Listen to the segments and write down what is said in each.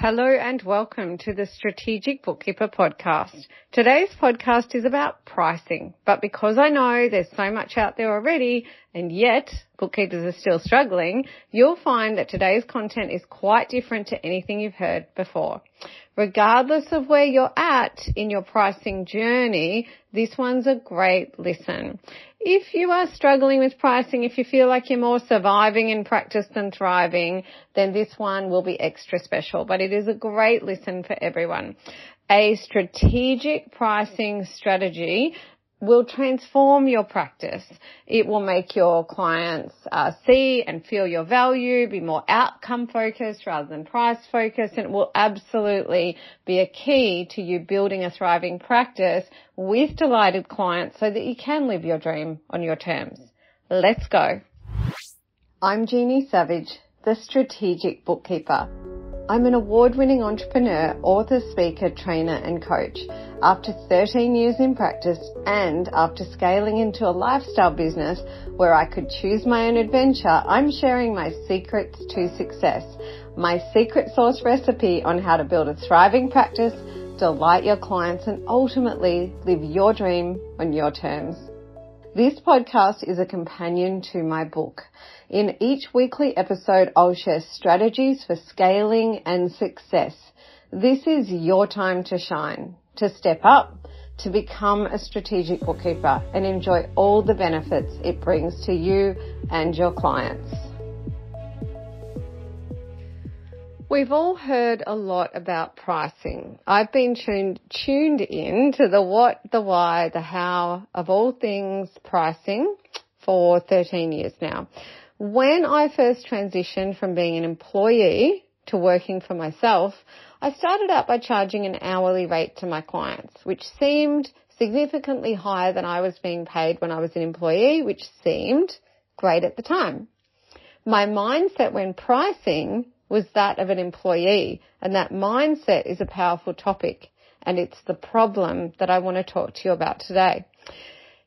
Hello and welcome to the Strategic Bookkeeper podcast. Today's podcast is about pricing, but because I know there's so much out there already and yet bookkeepers are still struggling, you'll find that today's content is quite different to anything you've heard before. Regardless of where you're at in your pricing journey, this one's a great listen. If you are struggling with pricing, if you feel like you're more surviving in practice than thriving, then this one will be extra special, but it is a great listen for everyone. A strategic pricing strategy will transform your practice. It will make your clients uh, see and feel your value, be more outcome focused rather than price focused, and it will absolutely be a key to you building a thriving practice with delighted clients so that you can live your dream on your terms. Let's go. I'm Jeannie Savage, the strategic bookkeeper. I'm an award-winning entrepreneur, author, speaker, trainer and coach. After 13 years in practice and after scaling into a lifestyle business where I could choose my own adventure, I'm sharing my secrets to success. My secret sauce recipe on how to build a thriving practice, delight your clients and ultimately live your dream on your terms. This podcast is a companion to my book. In each weekly episode, I'll share strategies for scaling and success. This is your time to shine, to step up, to become a strategic bookkeeper and enjoy all the benefits it brings to you and your clients. We've all heard a lot about pricing. I've been tuned, tuned in to the what, the why, the how of all things pricing for 13 years now. When I first transitioned from being an employee to working for myself, I started out by charging an hourly rate to my clients, which seemed significantly higher than I was being paid when I was an employee, which seemed great at the time. My mindset when pricing was that of an employee. And that mindset is a powerful topic. And it's the problem that I want to talk to you about today.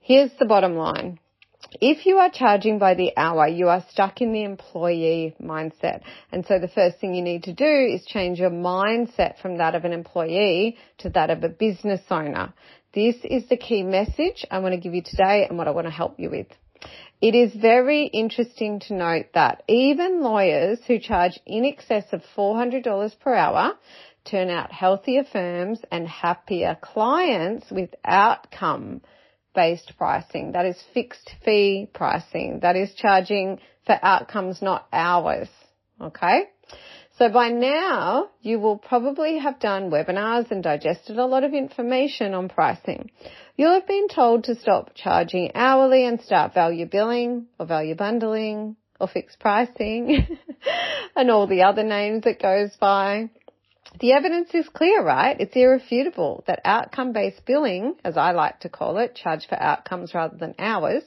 Here's the bottom line. If you are charging by the hour, you are stuck in the employee mindset. And so the first thing you need to do is change your mindset from that of an employee to that of a business owner. This is the key message I want to give you today and what I want to help you with. It is very interesting to note that even lawyers who charge in excess of $400 per hour turn out healthier firms and happier clients with outcome based pricing. That is fixed fee pricing. That is charging for outcomes, not hours. Okay. So by now, you will probably have done webinars and digested a lot of information on pricing. You'll have been told to stop charging hourly and start value billing or value bundling or fixed pricing and all the other names that goes by. The evidence is clear, right? It's irrefutable that outcome-based billing, as I like to call it, charge for outcomes rather than hours,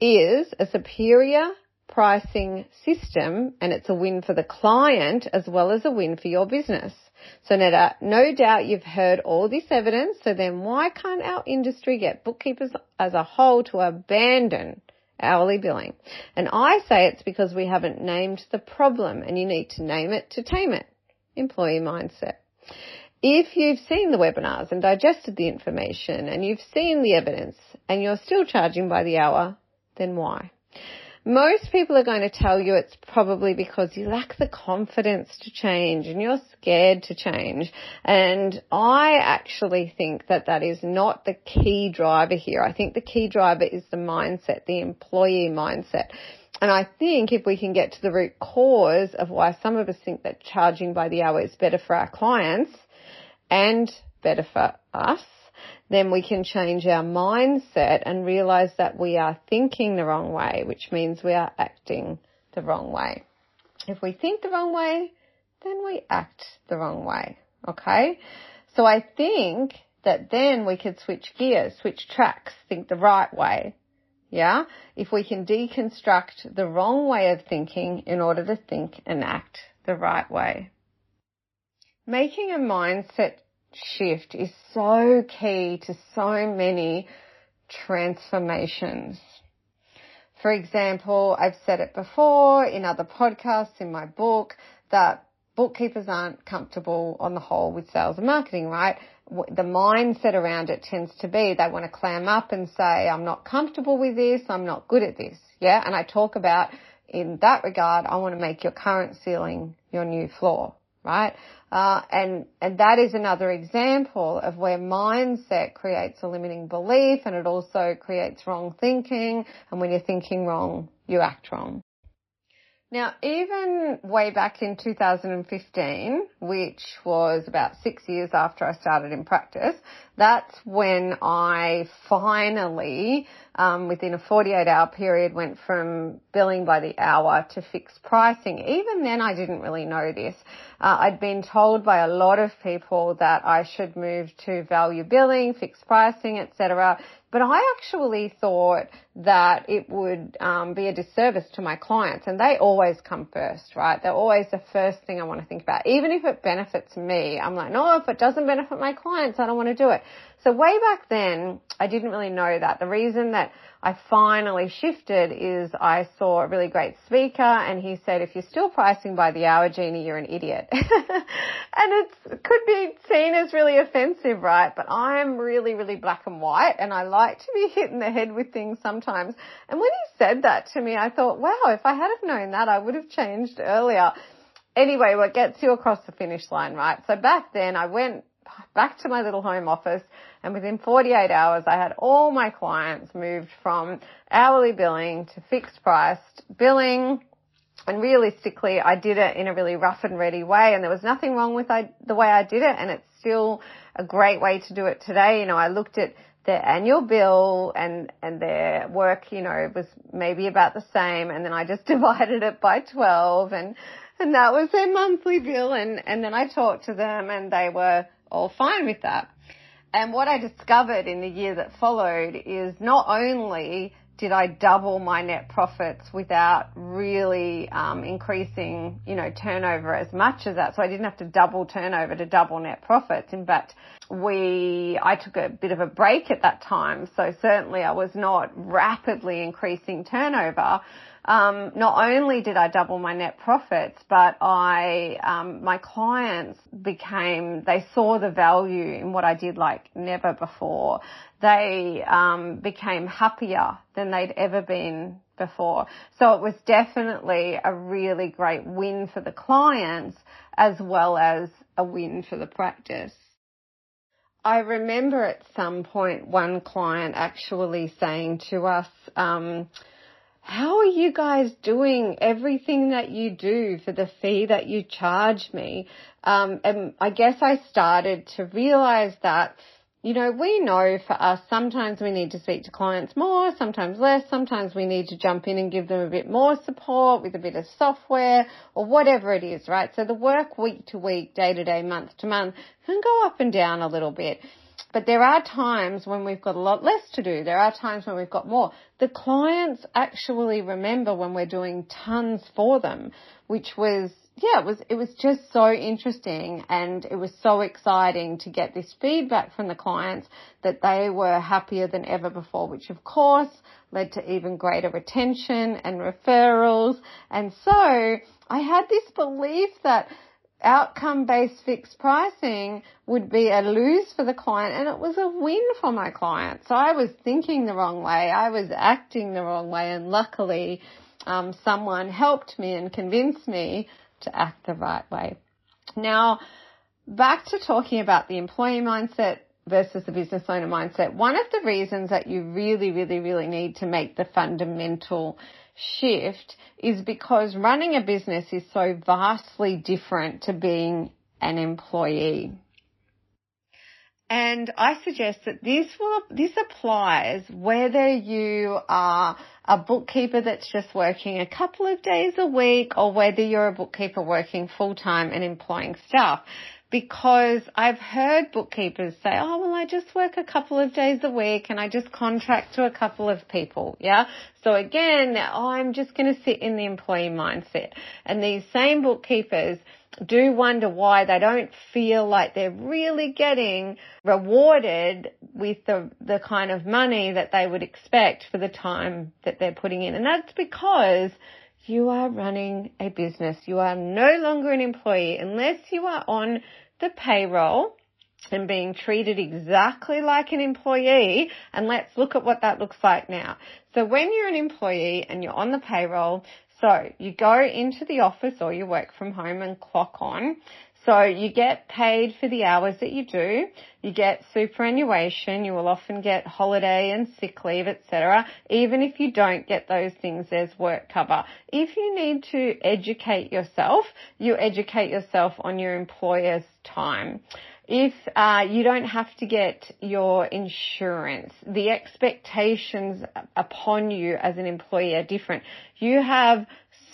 is a superior pricing system and it's a win for the client as well as a win for your business. So no doubt you've heard all this evidence. So then why can't our industry get bookkeepers as a whole to abandon hourly billing? And I say it's because we haven't named the problem and you need to name it to tame it. Employee mindset. If you've seen the webinars and digested the information and you've seen the evidence and you're still charging by the hour, then why? Most people are going to tell you it's probably because you lack the confidence to change and you're scared to change. And I actually think that that is not the key driver here. I think the key driver is the mindset, the employee mindset. And I think if we can get to the root cause of why some of us think that charging by the hour is better for our clients and better for us, then we can change our mindset and realize that we are thinking the wrong way, which means we are acting the wrong way. If we think the wrong way, then we act the wrong way. Okay? So I think that then we could switch gears, switch tracks, think the right way. Yeah? If we can deconstruct the wrong way of thinking in order to think and act the right way. Making a mindset shift is so key to so many transformations. For example, I've said it before in other podcasts, in my book, that bookkeepers aren't comfortable on the whole with sales and marketing, right? The mindset around it tends to be they want to clam up and say, I'm not comfortable with this, I'm not good at this. Yeah. And I talk about in that regard, I want to make your current ceiling your new floor, right? Uh, and and that is another example of where mindset creates a limiting belief, and it also creates wrong thinking. And when you're thinking wrong, you act wrong. Now, even way back in 2015, which was about six years after I started in practice, that's when I finally, um, within a 48 hour period, went from billing by the hour to fixed pricing. Even then, I didn't really know this. Uh, I'd been told by a lot of people that I should move to value billing, fixed pricing, etc. But I actually thought that it would um, be a disservice to my clients, and they always come first, right? They're always the first thing I want to think about. Even if it benefits me, I'm like, no, if it doesn't benefit my clients, I don't want to do it. So way back then, I didn't really know that. The reason that I finally shifted is I saw a really great speaker and he said, if you're still pricing by the hour, Jeannie, you're an idiot. and it could be seen as really offensive, right? But I'm really, really black and white and I like to be hit in the head with things sometimes. And when he said that to me, I thought, wow, if I had have known that, I would have changed earlier. Anyway, what gets you across the finish line, right? So back then I went back to my little home office and within 48 hours I had all my clients moved from hourly billing to fixed priced billing. And realistically, I did it in a really rough and ready way and there was nothing wrong with the way I did it and it's still a great way to do it today. You know, I looked at their annual bill and, and their work, you know, was maybe about the same and then I just divided it by 12 and, and that was their monthly bill and, and then I talked to them and they were all fine with that. And what I discovered in the year that followed is not only did I double my net profits without really um, increasing, you know, turnover as much as that. So I didn't have to double turnover to double net profits. In fact, we, I took a bit of a break at that time. So certainly I was not rapidly increasing turnover, um, not only did I double my net profits, but I, um, my clients became, they saw the value in what I did like never before. They um, became happier than they'd ever been before. So it was definitely a really great win for the clients as well as a win for the practice. I remember at some point one client actually saying to us, um, how are you guys doing everything that you do for the fee that you charge me? Um, and I guess I started to realize that, you know, we know for us, sometimes we need to speak to clients more, sometimes less, sometimes we need to jump in and give them a bit more support with a bit of software or whatever it is, right? So the work week to week, day to day, month to month can go up and down a little bit. But there are times when we've got a lot less to do. There are times when we've got more. The clients actually remember when we're doing tons for them, which was, yeah, it was, it was just so interesting and it was so exciting to get this feedback from the clients that they were happier than ever before, which of course led to even greater retention and referrals. And so I had this belief that outcome-based fixed pricing would be a lose for the client and it was a win for my client. So I was thinking the wrong way. I was acting the wrong way and luckily um, someone helped me and convinced me to act the right way. Now, back to talking about the employee mindset versus the business owner mindset. One of the reasons that you really, really, really need to make the fundamental shift is because running a business is so vastly different to being an employee. And I suggest that this will, this applies whether you are a bookkeeper that's just working a couple of days a week or whether you're a bookkeeper working full time and employing staff because I've heard bookkeepers say, oh, well, I just work a couple of days a week and I just contract to a couple of people. Yeah. So again, oh, I'm just going to sit in the employee mindset. And these same bookkeepers do wonder why they don't feel like they're really getting rewarded with the, the kind of money that they would expect for the time that they're putting in. And that's because you are running a business. You are no longer an employee unless you are on the payroll and being treated exactly like an employee. And let's look at what that looks like now. So when you're an employee and you're on the payroll, so you go into the office or you work from home and clock on. So you get paid for the hours that you do. You get superannuation. You will often get holiday and sick leave, etc. Even if you don't get those things, there's work cover. If you need to educate yourself, you educate yourself on your employer's time if uh, you don't have to get your insurance, the expectations upon you as an employee are different. You have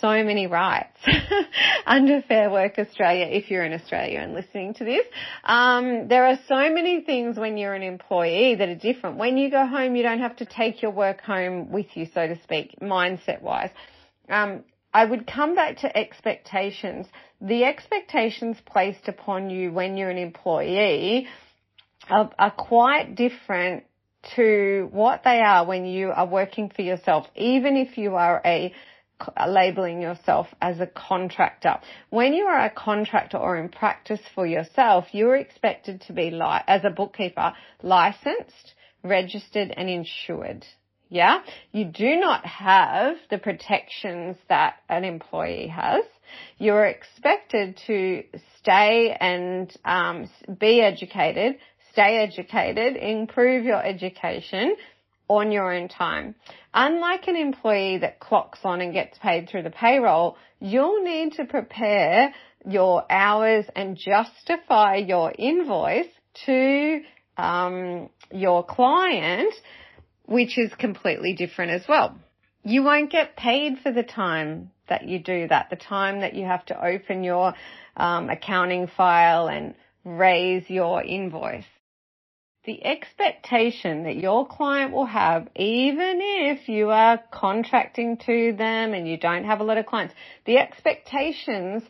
so many rights under Fair Work Australia if you're in Australia and listening to this. Um, there are so many things when you're an employee that are different. When you go home, you don't have to take your work home with you, so to speak, mindset wise. Um, I would come back to expectations. The expectations placed upon you when you're an employee are, are quite different to what they are when you are working for yourself, even if you are a labeling yourself as a contractor. When you are a contractor or in practice for yourself, you're expected to be li- as a bookkeeper licensed, registered and insured. Yeah. You do not have the protections that an employee has. You're expected to stay and um, be educated, stay educated, improve your education, on your own time. Unlike an employee that clocks on and gets paid through the payroll, you'll need to prepare your hours and justify your invoice to um, your client, which is completely different as well. You won't get paid for the time that you do that, the time that you have to open your um, accounting file and raise your invoice the expectation that your client will have, even if you are contracting to them and you don't have a lot of clients, the expectations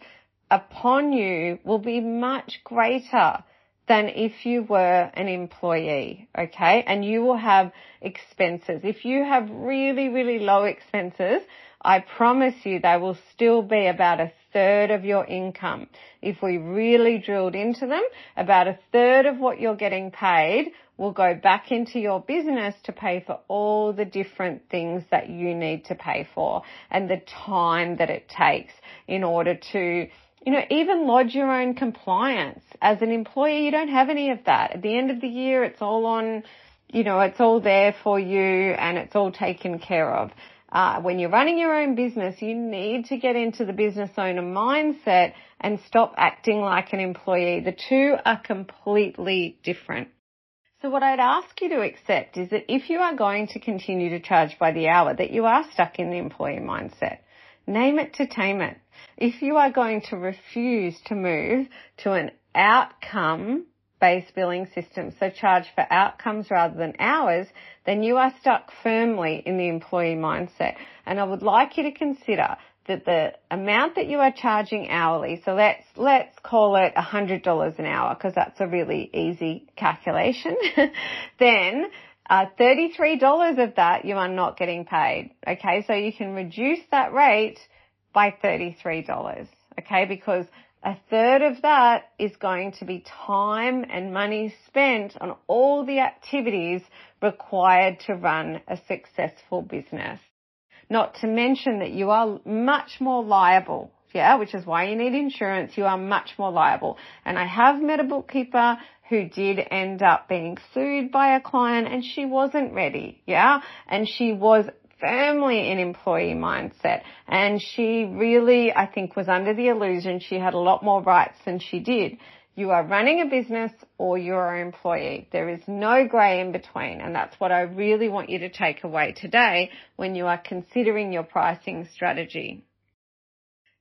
upon you will be much greater than if you were an employee, okay? And you will have expenses. If you have really, really low expenses, I promise you they will still be about a third of your income. If we really drilled into them, about a third of what you're getting paid will go back into your business to pay for all the different things that you need to pay for and the time that it takes in order to you know, even lodge your own compliance. As an employee, you don't have any of that. At the end of the year, it's all on, you know, it's all there for you and it's all taken care of. Uh, when you're running your own business, you need to get into the business owner mindset and stop acting like an employee. The two are completely different. So what I'd ask you to accept is that if you are going to continue to charge by the hour, that you are stuck in the employee mindset. Name it to tame it. If you are going to refuse to move to an outcome based billing system, so charge for outcomes rather than hours, then you are stuck firmly in the employee mindset. And I would like you to consider that the amount that you are charging hourly, so let's, let's call it $100 an hour because that's a really easy calculation, then uh, $33 of that you are not getting paid. Okay, so you can reduce that rate by $33. Okay, because a third of that is going to be time and money spent on all the activities required to run a successful business. Not to mention that you are much more liable. Yeah, which is why you need insurance. You are much more liable. And I have met a bookkeeper who did end up being sued by a client and she wasn't ready. Yeah. And she was firmly in employee mindset. And she really, I think, was under the illusion she had a lot more rights than she did. You are running a business or you're an employee. There is no grey in between. And that's what I really want you to take away today when you are considering your pricing strategy.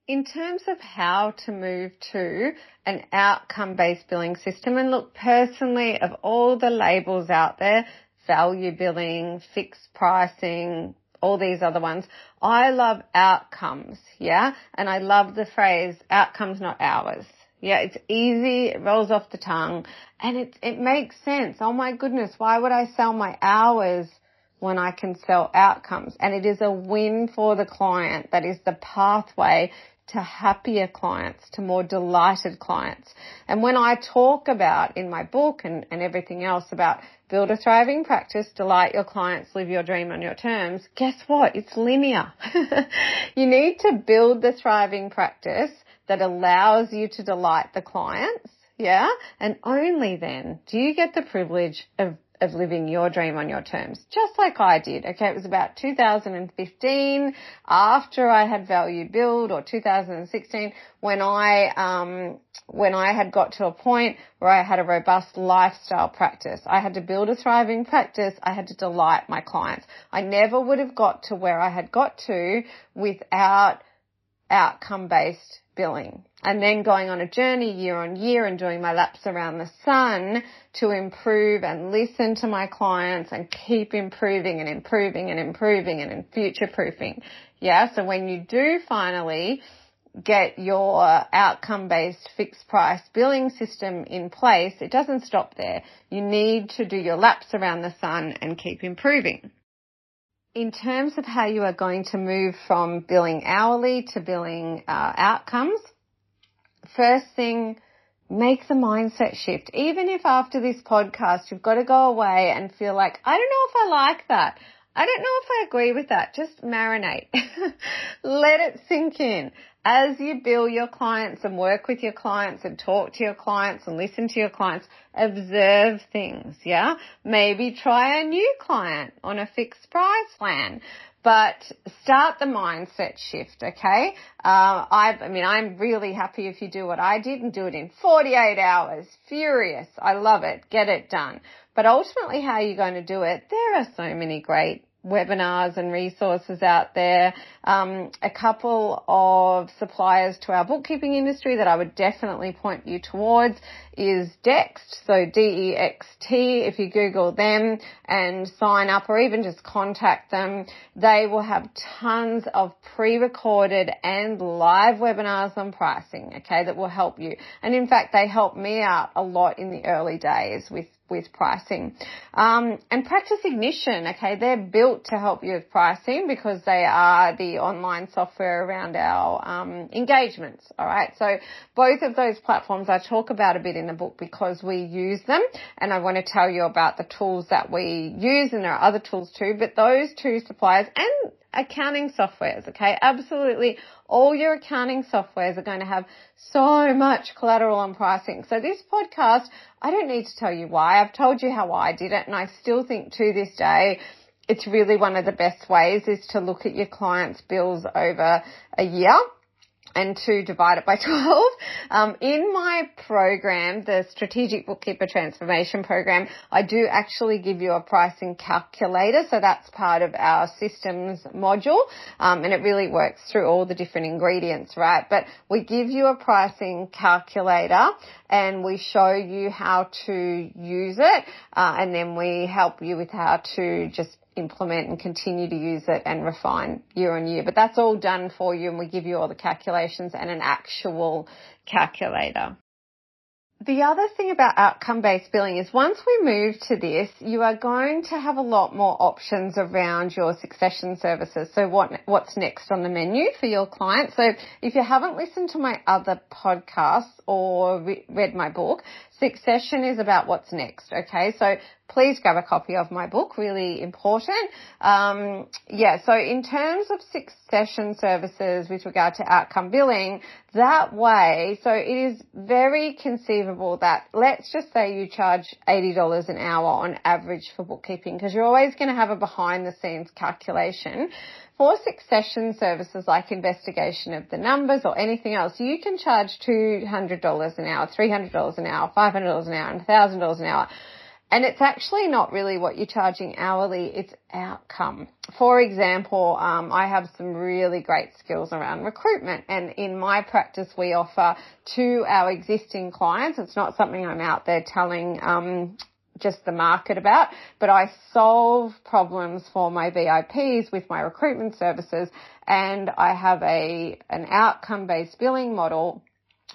In terms of how to move to an outcome based billing system and look personally of all the labels out there, value billing, fixed pricing, all these other ones. I love outcomes, yeah? And I love the phrase outcomes, not hours. Yeah, it's easy, it rolls off the tongue, and it, it makes sense. Oh my goodness, why would I sell my hours when I can sell outcomes. And it is a win for the client. That is the pathway to happier clients, to more delighted clients. And when I talk about in my book and, and everything else about build a thriving practice, delight your clients, live your dream on your terms, guess what? It's linear. you need to build the thriving practice that allows you to delight the clients. Yeah. And only then do you get the privilege of of living your dream on your terms, just like I did. Okay, it was about 2015 after I had value build or 2016 when I, um, when I had got to a point where I had a robust lifestyle practice. I had to build a thriving practice. I had to delight my clients. I never would have got to where I had got to without outcome based billing and then going on a journey year on year and doing my laps around the sun to improve and listen to my clients and keep improving and improving and improving and future proofing. Yeah. So when you do finally get your outcome based fixed price billing system in place, it doesn't stop there. You need to do your laps around the sun and keep improving. In terms of how you are going to move from billing hourly to billing uh, outcomes, first thing, make the mindset shift. Even if after this podcast you've got to go away and feel like, I don't know if I like that. I don't know if I agree with that. Just marinate. Let it sink in as you bill your clients and work with your clients and talk to your clients and listen to your clients, observe things, yeah? Maybe try a new client on a fixed price plan. But start the mindset shift, okay? Uh, I, I mean, I'm really happy if you do what I did and do it in 48 hours. Furious. I love it. Get it done. But ultimately how are you're going to do it, there are so many great webinars and resources out there. Um, a couple of suppliers to our bookkeeping industry that I would definitely point you towards is Dext, so D-E-X-T. If you Google them and sign up or even just contact them, they will have tons of pre-recorded and live webinars on pricing, okay, that will help you. And in fact, they helped me out a lot in the early days with with pricing. Um, and Practice Ignition, okay, they're built to help you with pricing because they are the online software around our um, engagements. All right, so both of those platforms I talk about a bit in the book because we use them, and I want to tell you about the tools that we use, and there are other tools too. But those two suppliers and accounting softwares, okay? Absolutely all your accounting softwares are going to have so much collateral on pricing. So this podcast, I don't need to tell you why. I've told you how I did it and I still think to this day, it's really one of the best ways is to look at your clients' bills over a year and to divide it by 12. Um, in my program, the Strategic Bookkeeper Transformation Program, I do actually give you a pricing calculator. So that's part of our systems module. Um, and it really works through all the different ingredients, right? But we give you a pricing calculator and we show you how to use it. Uh, and then we help you with how to just implement and continue to use it and refine year on year. But that's all done for you and we give you all the calculations and an actual calculator. The other thing about outcome-based billing is once we move to this, you are going to have a lot more options around your succession services. So what, what's next on the menu for your client? So if you haven't listened to my other podcasts or re- read my book, Succession is about what's next. Okay, so please grab a copy of my book. Really important. Um, yeah. So in terms of succession services with regard to outcome billing, that way, so it is very conceivable that let's just say you charge eighty dollars an hour on average for bookkeeping because you're always going to have a behind the scenes calculation for succession services like investigation of the numbers or anything else, you can charge $200 an hour, $300 an hour, $500 an hour, and $1,000 an hour. And it's actually not really what you're charging hourly, it's outcome. For example, um, I have some really great skills around recruitment and in my practice we offer to our existing clients, it's not something I'm out there telling um, just the market about, but I solve problems for my VIPs with my recruitment services and I have a, an outcome based billing model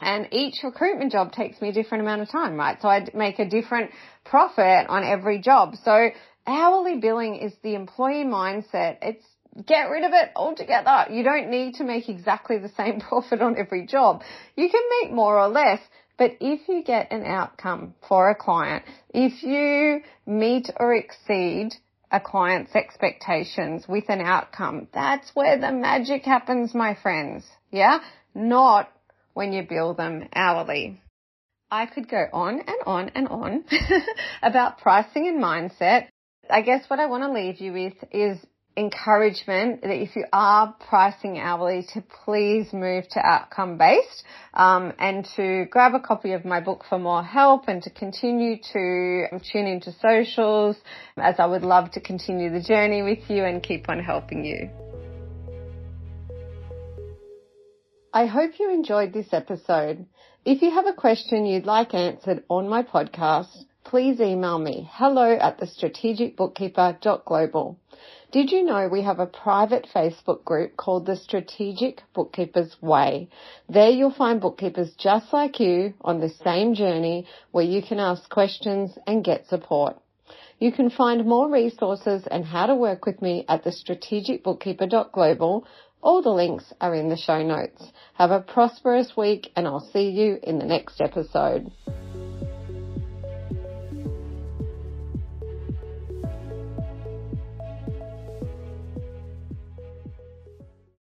and each recruitment job takes me a different amount of time, right? So I make a different profit on every job. So hourly billing is the employee mindset. It's get rid of it altogether. You don't need to make exactly the same profit on every job. You can make more or less, but if you get an outcome for a client, if you meet or exceed a client's expectations with an outcome, that's where the magic happens, my friends. Yeah? Not when you bill them hourly. I could go on and on and on about pricing and mindset. I guess what I want to leave you with is encouragement that if you are pricing hourly to please move to outcome based um, and to grab a copy of my book for more help and to continue to tune into socials as I would love to continue the journey with you and keep on helping you. I hope you enjoyed this episode. If you have a question you'd like answered on my podcast, please email me hello at the thestrategicbookkeeper.global. Did you know we have a private Facebook group called the Strategic Bookkeepers Way? There you'll find bookkeepers just like you on the same journey where you can ask questions and get support. You can find more resources and how to work with me at the strategicbookkeeper.global. All the links are in the show notes. Have a prosperous week and I'll see you in the next episode.